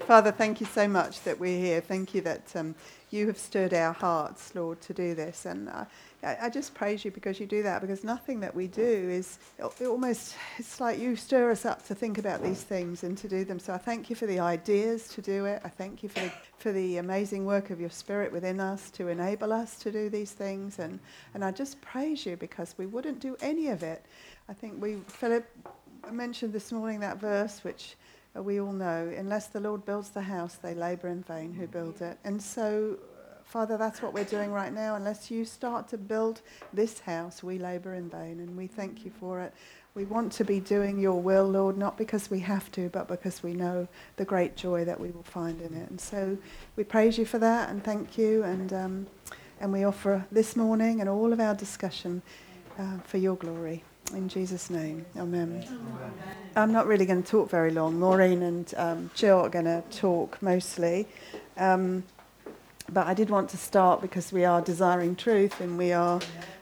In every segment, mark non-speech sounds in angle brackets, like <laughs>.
Father, thank you so much that we're here. Thank you that um, you have stirred our hearts, Lord, to do this. And uh, I just praise you because you do that, because nothing that we do is it almost, it's like you stir us up to think about these things and to do them. So I thank you for the ideas to do it. I thank you for the, for the amazing work of your Spirit within us to enable us to do these things. And, and I just praise you because we wouldn't do any of it. I think we, Philip mentioned this morning that verse, which we all know, unless the Lord builds the house, they labour in vain who build it. And so, Father, that's what we're doing right now. Unless you start to build this house, we labour in vain. And we thank you for it. We want to be doing your will, Lord, not because we have to, but because we know the great joy that we will find in it. And so we praise you for that and thank you. And, um, and we offer this morning and all of our discussion uh, for your glory. In Jesus' name, amen. amen. I'm not really going to talk very long. Maureen and um, Jill are going to talk mostly. Um, but I did want to start because we are desiring truth and we are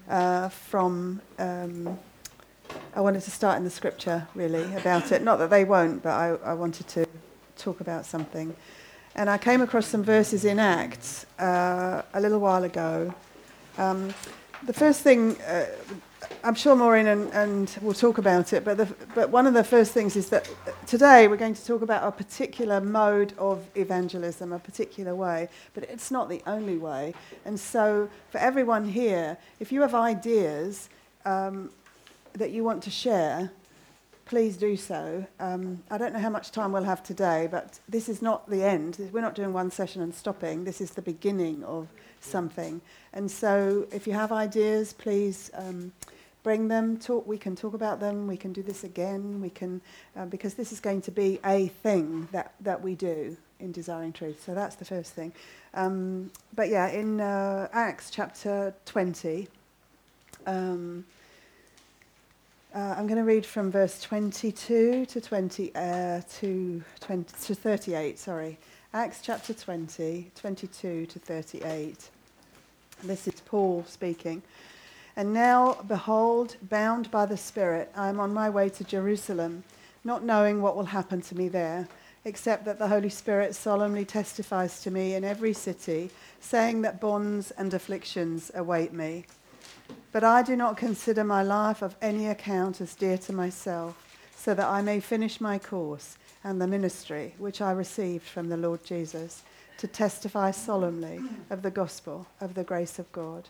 uh, from. Um, I wanted to start in the scripture really about it. Not that they won't, but I, I wanted to talk about something. And I came across some verses in Acts uh, a little while ago. Um, the first thing uh, I'm sure Maureen and, and we'll talk about it, but, the, but one of the first things is that today we're going to talk about a particular mode of evangelism, a particular way, but it's not the only way. And so, for everyone here, if you have ideas um, that you want to share, please do so. Um, I don't know how much time we'll have today, but this is not the end. We're not doing one session and stopping. This is the beginning of something. And so, if you have ideas, please. Um, bring them, talk, we can talk about them, we can do this again, we can, uh, because this is going to be a thing that, that we do in Desiring Truth. So that's the first thing. Um, but yeah, in uh, Acts chapter 20, um, uh, I'm going to read from verse 22 to 20, uh, to, 20 to 38, sorry. Acts chapter 20, 22 to 38. This is Paul speaking. And now, behold, bound by the Spirit, I am on my way to Jerusalem, not knowing what will happen to me there, except that the Holy Spirit solemnly testifies to me in every city, saying that bonds and afflictions await me. But I do not consider my life of any account as dear to myself, so that I may finish my course and the ministry which I received from the Lord Jesus, to testify solemnly of the gospel of the grace of God.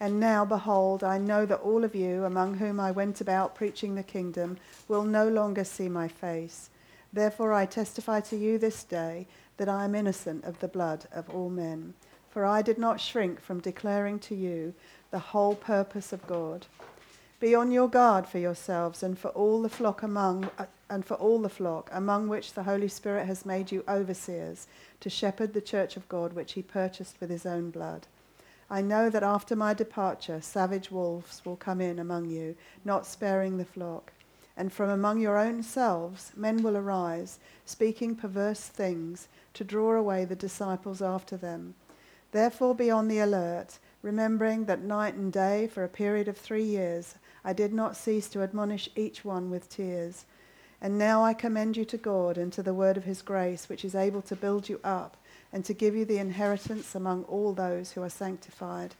And now, behold, I know that all of you, among whom I went about preaching the kingdom, will no longer see my face. Therefore, I testify to you this day that I am innocent of the blood of all men. For I did not shrink from declaring to you the whole purpose of God. Be on your guard for yourselves and for all the flock among uh, and for all the flock among which the Holy Spirit has made you overseers to shepherd the church of God which he purchased with his own blood. I know that after my departure, savage wolves will come in among you, not sparing the flock. And from among your own selves, men will arise, speaking perverse things, to draw away the disciples after them. Therefore, be on the alert, remembering that night and day, for a period of three years, I did not cease to admonish each one with tears. And now I commend you to God and to the word of his grace, which is able to build you up and to give you the inheritance among all those who are sanctified.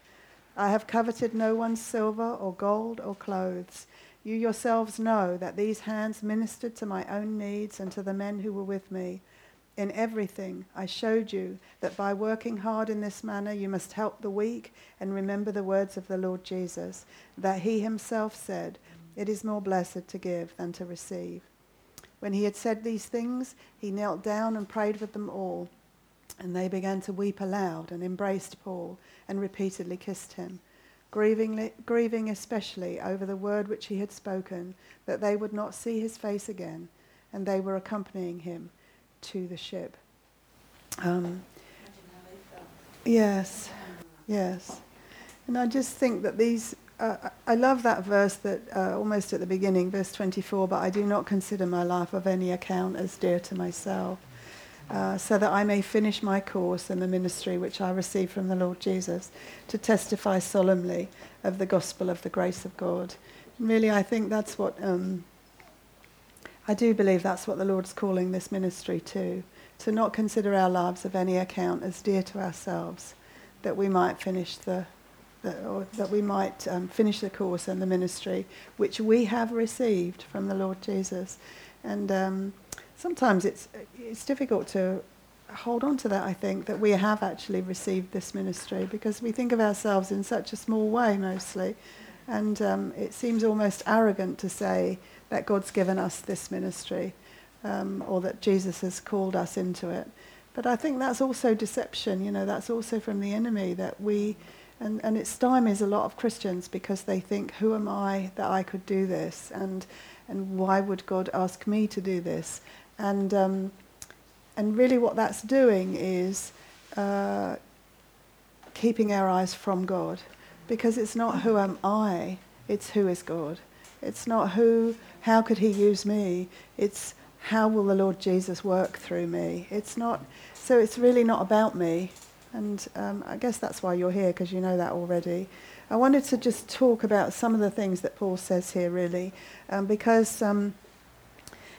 I have coveted no one's silver or gold or clothes. You yourselves know that these hands ministered to my own needs and to the men who were with me. In everything, I showed you that by working hard in this manner, you must help the weak and remember the words of the Lord Jesus, that he himself said, It is more blessed to give than to receive. When he had said these things, he knelt down and prayed with them all. And they began to weep aloud and embraced Paul and repeatedly kissed him, grieving, especially over the word which he had spoken, that they would not see his face again. And they were accompanying him to the ship. Um, yes, yes. And I just think that these, uh, I love that verse that uh, almost at the beginning, verse 24, but I do not consider my life of any account as dear to myself uh, so that I may finish my course in the ministry which I received from the Lord Jesus to testify solemnly of the gospel of the grace of God. And really, I think that's what, um, I do believe that's what the Lord's calling this ministry to, to not consider our lives of any account as dear to ourselves, that we might finish the, the or that we might um, finish the course and the ministry which we have received from the Lord Jesus. And um, sometimes it's it's difficult to hold on to that. I think that we have actually received this ministry because we think of ourselves in such a small way mostly, and um, it seems almost arrogant to say that God's given us this ministry um, or that Jesus has called us into it. But I think that's also deception, you know, that's also from the enemy that we, and, and it stymies a lot of Christians because they think, who am I that I could do this? And, and why would God ask me to do this? And, um, and really what that's doing is uh, keeping our eyes from God because it's not who am I, it's who is God. It's not who, how could he use me? It's how will the Lord Jesus work through me? It's not, so it's really not about me. And um, I guess that's why you're here, because you know that already. I wanted to just talk about some of the things that Paul says here, really, um, because um,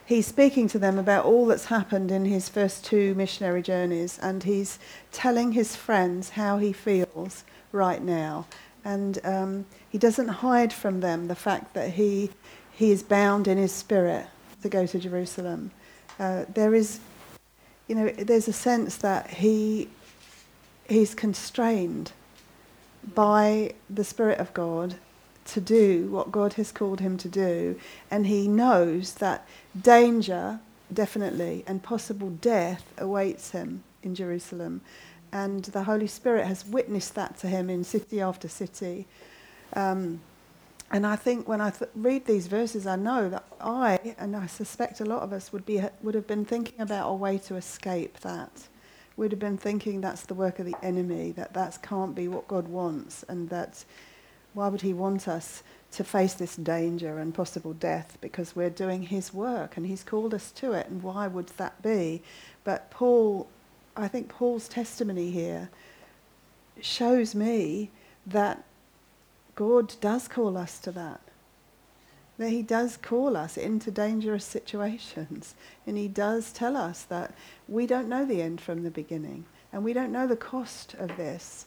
he's speaking to them about all that's happened in his first two missionary journeys, and he's telling his friends how he feels right now. And um, he doesn't hide from them the fact that he, he is bound in his spirit to go to Jerusalem. Uh, there is, you know, there's a sense that he he's constrained by the Spirit of God to do what God has called him to do, and he knows that danger, definitely, and possible death awaits him in Jerusalem. And the Holy Spirit has witnessed that to him in city after city. Um, and I think when I th- read these verses, I know that I, and I suspect a lot of us, would, be, would have been thinking about a way to escape that. We'd have been thinking that's the work of the enemy, that that can't be what God wants, and that why would He want us to face this danger and possible death because we're doing His work and He's called us to it, and why would that be? But Paul, I think Paul's testimony here shows me that God does call us to that. That He does call us into dangerous situations. <laughs> And He does tell us that we don't know the end from the beginning. And we don't know the cost of this.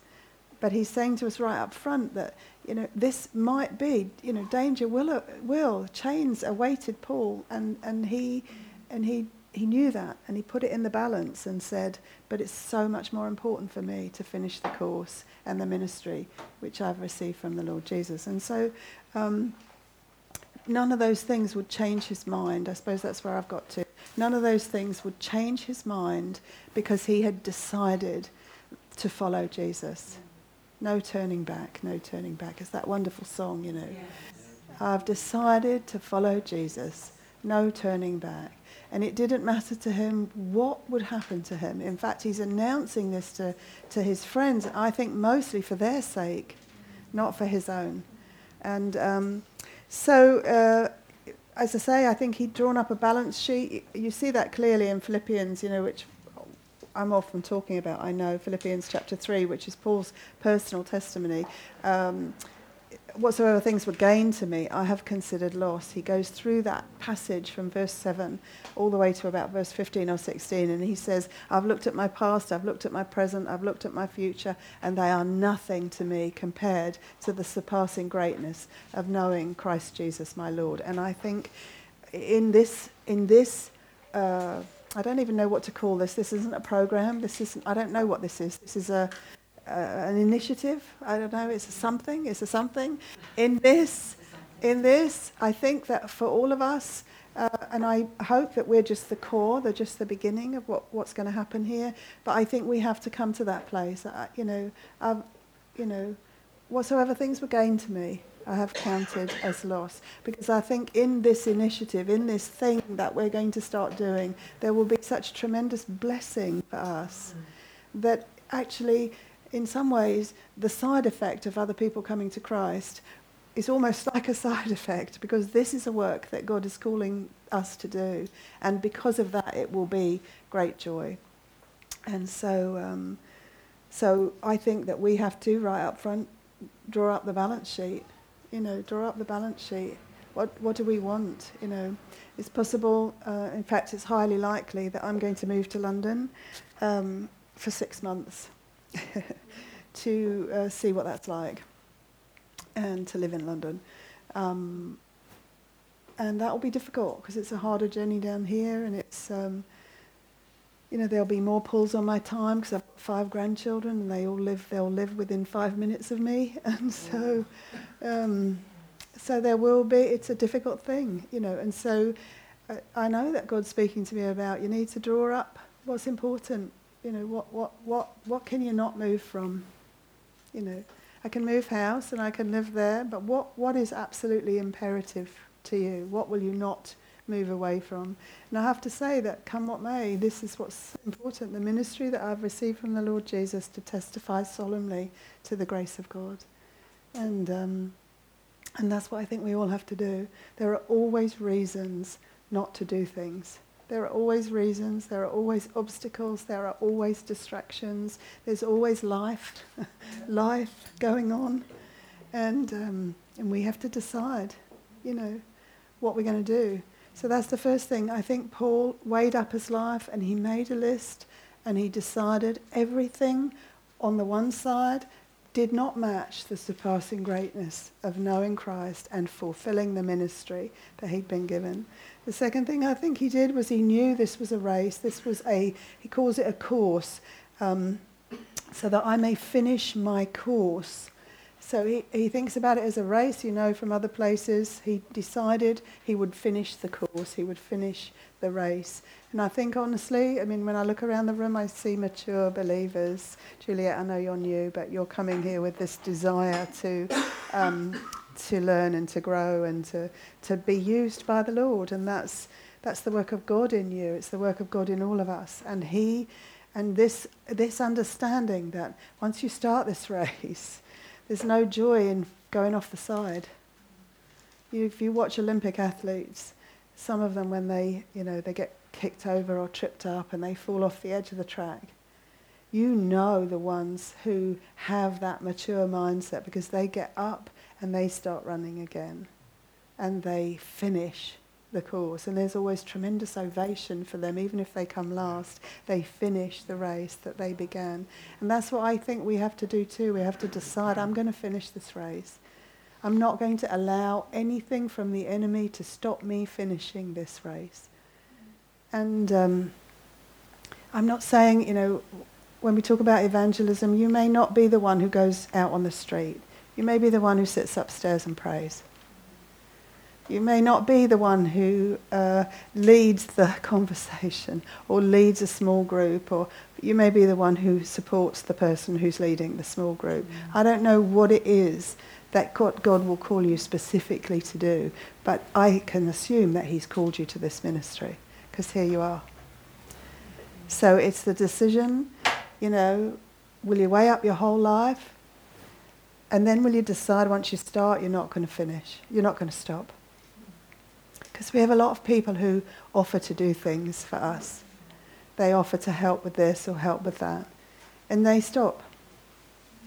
But He's saying to us right up front that, you know, this might be, you know, danger will, will. Chains awaited Paul. And, and, he, and he he knew that and he put it in the balance and said, but it's so much more important for me to finish the course and the ministry which I've received from the Lord Jesus. And so um, none of those things would change his mind. I suppose that's where I've got to. None of those things would change his mind because he had decided to follow Jesus. No turning back, no turning back. It's that wonderful song, you know. Yes. I've decided to follow Jesus. No turning back. And it didn't matter to him what would happen to him. In fact, he's announcing this to, to his friends, I think mostly for their sake, not for his own. And um, so, uh, as I say, I think he'd drawn up a balance sheet. You see that clearly in Philippians, you know, which I'm often talking about, I know, Philippians chapter 3, which is Paul's personal testimony. Um, whatsoever things were gain to me, I have considered loss. He goes through that passage from verse 7 all the way to about verse 15 or 16, and he says, I've looked at my past, I've looked at my present, I've looked at my future, and they are nothing to me compared to the surpassing greatness of knowing Christ Jesus my Lord. And I think in this, in this, uh, I don't even know what to call this. This isn't a program. This isn't. I don't know what this is. This is a an initiative. I don't know. It's a something. It's a something. In this, in this, I think that for all of us, uh, and I hope that we're just the core, they're just the beginning of what, what's going to happen here. But I think we have to come to that place. You know, you know, whatsoever things were gained to me, I have counted as loss. Because I think in this initiative, in this thing that we're going to start doing, there will be such tremendous blessing for us that actually in some ways, the side effect of other people coming to Christ is almost <laughs> like a side effect because this is a work that God is calling us to do. And because of that, it will be great joy. And so, um, so I think that we have to, right up front, draw up the balance sheet. You know, draw up the balance sheet. What, what do we want? You know, it's possible, uh, in fact, it's highly likely that I'm going to move to London um, for six months <laughs> to uh, see what that's like and to live in London. Um, and that will be difficult because it's a harder journey down here and it's um, you know, there'll be more pulls on my time because I've got five grandchildren and they all live, they'll live within five minutes of me. <laughs> And so, um, so there will be, it's a difficult thing, you know. And so I, I know that God's speaking to me about you need to draw up what's important. You know, what, what, what, what can you not move from? You know, I can move house and I can live there, but what, what is absolutely imperative to you? What will you not move away from. And I have to say that, come what may, this is what's important the ministry that I've received from the Lord Jesus to testify solemnly to the grace of God. And, um, and that's what I think we all have to do. There are always reasons not to do things. There are always reasons, there are always obstacles, there are always distractions, there's always life, <laughs> life going on. And, um, and we have to decide, you know, what we're going to do. So that's the first thing. I think Paul weighed up his life and he made a list and he decided everything on the one side did not match the surpassing greatness of knowing Christ and fulfilling the ministry that he'd been given. The second thing I think he did was he knew this was a race. This was a, he calls it a course, um, so that I may finish my course so he, he thinks about it as a race, you know, from other places. He decided he would finish the course, he would finish the race. And I think, honestly, I mean, when I look around the room, I see mature believers. Juliet, I know you're new, but you're coming here with this desire to, um, to learn and to grow and to, to be used by the Lord. And that's, that's the work of God in you, it's the work of God in all of us. And He, and this, this understanding that once you start this <laughs> race, there's no joy in going off the side. You, if you watch Olympic athletes, some of them when they, you know, they get kicked over or tripped up and they fall off the edge of the track, you know the ones who have that mature mindset because they get up and they start running again and they finish the course. And there's always tremendous ovation for them, even if they come last. They finish the race that they began. And that's what I think we have to do too. We have to decide I'm going to finish this race. I'm not going to allow anything from the enemy to stop me finishing this race. And um, I'm not saying, you know, when we talk about evangelism, you may not be the one who goes out on the street. You may be the one who sits upstairs and prays. You may not be the one who uh, leads the <laughs> conversation or leads a small group, or you may be the one who supports the person who's leading the small group. Mm. I don't know what it is that God, God will call you specifically to do, but I can assume that He's called you to this ministry because here you are. So it's the decision, you know, will you weigh up your whole life? And then will you decide once you start, you're not going to finish? You're not going to stop. Because we have a lot of people who offer to do things for us. They offer to help with this or help with that. And they stop.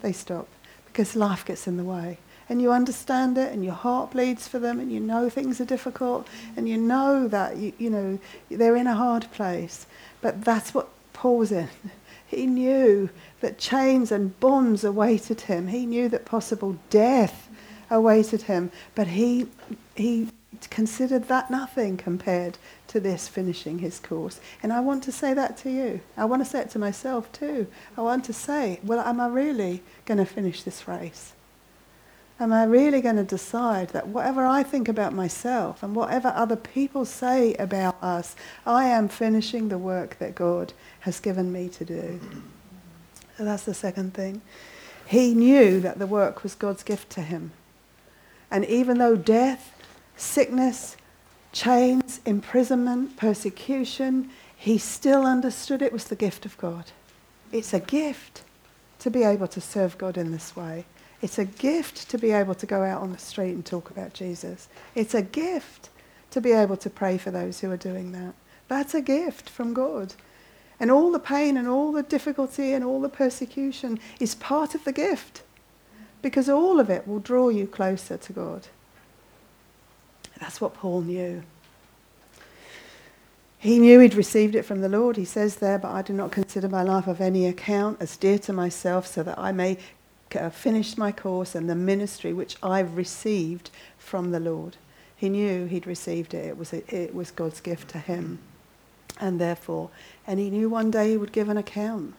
They stop. Because life gets in the way. And you understand it and your heart bleeds for them and you know things are difficult and you know that, you, you know, they're in a hard place. But that's what Paul's in. <laughs> He knew that chains and bonds awaited him. He knew that possible death awaited him. But he, he considered that nothing compared to this finishing his course. And I want to say that to you. I want to say it to myself too. I want to say, well, am I really going to finish this race? Am I really going to decide that whatever I think about myself and whatever other people say about us, I am finishing the work that God has given me to do? So that's the second thing. He knew that the work was God's gift to him. And even though death sickness, chains, imprisonment, persecution, he still understood it was the gift of God. It's a gift to be able to serve God in this way. It's a gift to be able to go out on the street and talk about Jesus. It's a gift to be able to pray for those who are doing that. That's a gift from God. And all the pain and all the difficulty and all the persecution is part of the gift because all of it will draw you closer to God. That's what Paul knew. He knew he'd received it from the Lord. He says there, but I do not consider my life of any account as dear to myself, so that I may uh, finish my course and the ministry which I've received from the Lord. He knew he'd received it. It was, a, it was God's gift to him. And therefore, and he knew one day he would give an account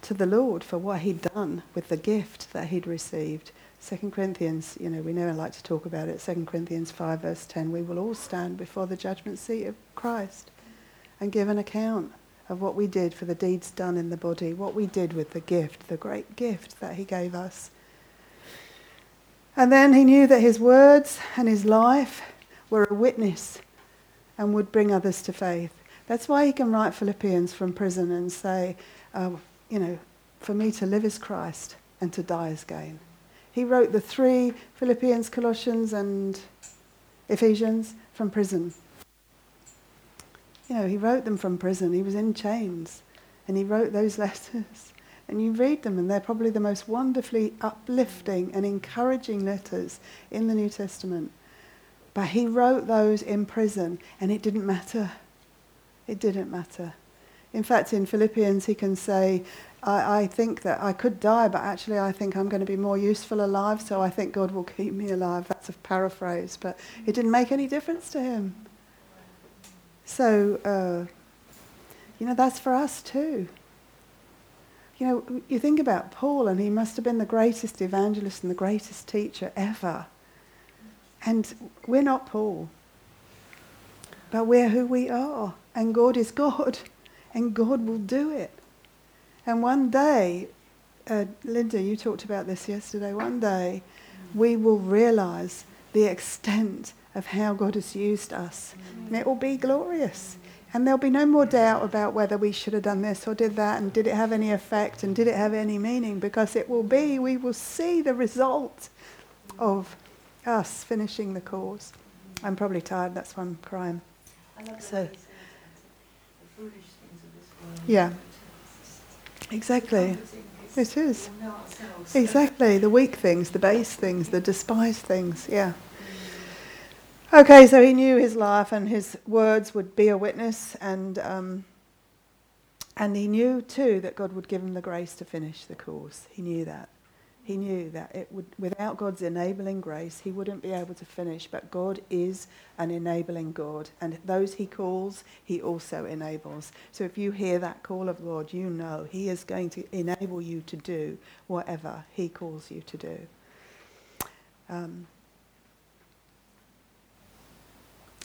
to the Lord for what he'd done with the gift that he'd received. Second Corinthians, you know, we never like to talk about it. Second Corinthians 5, verse 10, we will all stand before the judgment seat of Christ and give an account of what we did for the deeds done in the body, what we did with the gift, the great gift that he gave us. And then he knew that his words and his life were a witness and would bring others to faith. That's why he can write Philippians from prison and say, uh, you know, for me to live is Christ and to die is gain. He wrote the three Philippians, Colossians, and Ephesians from prison. You know, he wrote them from prison. He was in chains. And he wrote those <laughs> letters. And you read them, and they're probably the most wonderfully uplifting and encouraging letters in the New Testament. But he wrote those in prison, and it didn't matter. It didn't matter. In fact, in Philippians, he can say, I, I, think that I could die, but actually I think I'm going to be more useful alive, so I think God will keep me alive. That's a paraphrase, but it didn't make any difference to him. So, uh, you know, that's for us too. You know, you think about Paul, and he must have been the greatest evangelist and the greatest teacher ever. And we're not Paul, but we're who we are, and God is <laughs> God, and God will do it. And one day, uh, Linda, you talked about this yesterday, one day we will realize the extent of how God has used us. And it will be glorious. And there'll be no more doubt about whether we should have done this or did that and did it have any effect and did it have any meaning because it will be, we will see the result of us finishing the course. I'm probably tired, that's why I'm crying. So, yeah. Exactly. It is. Exactly. The weak things, the base things, the despised things. Yeah. Okay, so he knew his life and his words would be a witness, and um, and he knew too that God would give him the grace to finish the course. He knew that. He knew that it would, without God's enabling grace, he wouldn't be able to finish. But God is an enabling God, and those he calls, he also enables. So if you hear that call of God, you know he is going to enable you to do whatever he calls you to do. Um,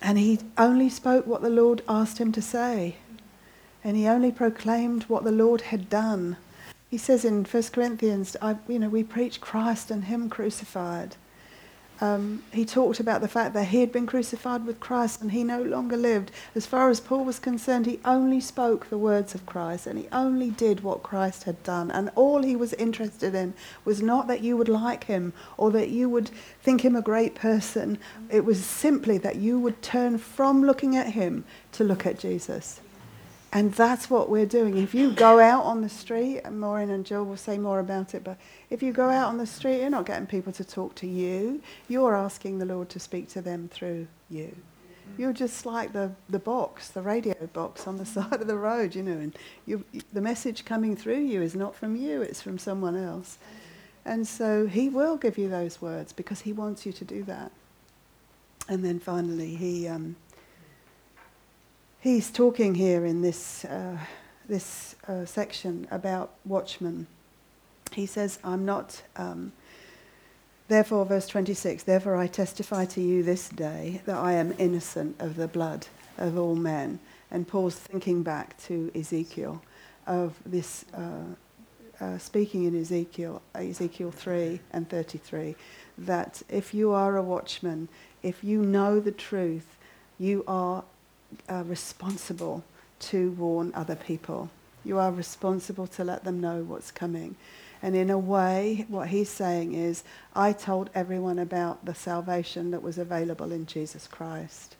and he only spoke what the Lord asked him to say, and he only proclaimed what the Lord had done. He says in 1 Corinthians, I, you know, we preach Christ and Him crucified. Um, he talked about the fact that he had been crucified with Christ and he no longer lived. As far as Paul was concerned, he only spoke the words of Christ and he only did what Christ had done. And all he was interested in was not that you would like him or that you would think him a great person. It was simply that you would turn from looking at him to look at Jesus. And that's what we're doing. If you go out on the street, and Maureen and Jill will say more about it, but if you go out on the street, you're not getting people to talk to you. You're asking the Lord to speak to them through you. You're just like the, the box, the radio box on the <laughs> side of the road, you know, and you, the message coming through you is not from you, it's from someone else. And so he will give you those words because he wants you to do that. And then finally, he. Um, he's talking here in this, uh, this uh, section about watchmen. He says, I'm not, um, therefore, verse 26, therefore I testify to you this day that I am innocent of the blood of all men. And Paul's thinking back to Ezekiel of this, uh, uh speaking in Ezekiel, Ezekiel 3 and 33, that if you are a watchman, if you know the truth, you are uh, responsible to warn other people. You are responsible to let them know what's coming. And in a way, what he's saying is, I told everyone about the salvation that was available in Jesus Christ.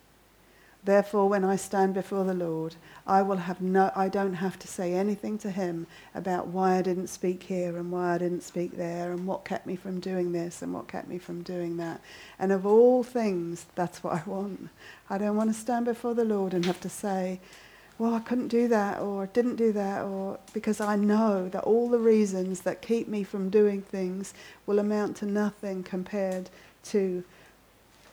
Therefore, when I stand before the Lord, I will have no, I don't have to say anything to him about why I didn't speak here and why I didn't speak there and what kept me from doing this and what kept me from doing that. And of all things, that's what I want. I don't want to stand before the Lord and have to say, well, I couldn't do that or didn't do that or because I know that all the reasons that keep me from doing things will amount to nothing compared to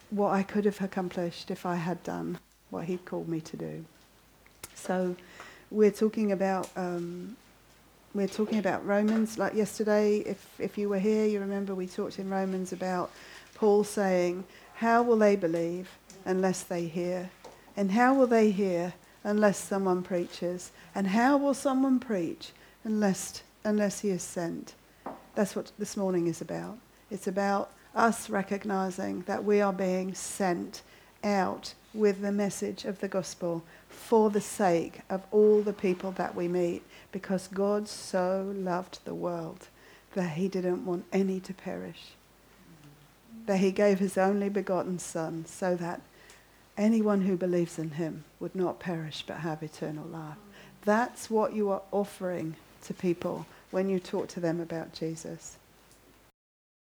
what I could have accomplished if I had done what He'd called me to do. So we're talking about um, we're talking about Romans. Like yesterday, if if you were here, you remember we talked in Romans about Paul saying, "How will they believe unless they hear? And how will they hear unless someone preaches? And how will someone preach unless unless he is sent?" That's what this morning is about. It's about us recognizing that we are being sent out with the message of the gospel for the sake of all the people that we meet because God so loved the world that he didn't want any to perish. That he gave his only begotten Son so that anyone who believes in him would not perish but have eternal life. That's what you are offering to people when you talk to them about Jesus.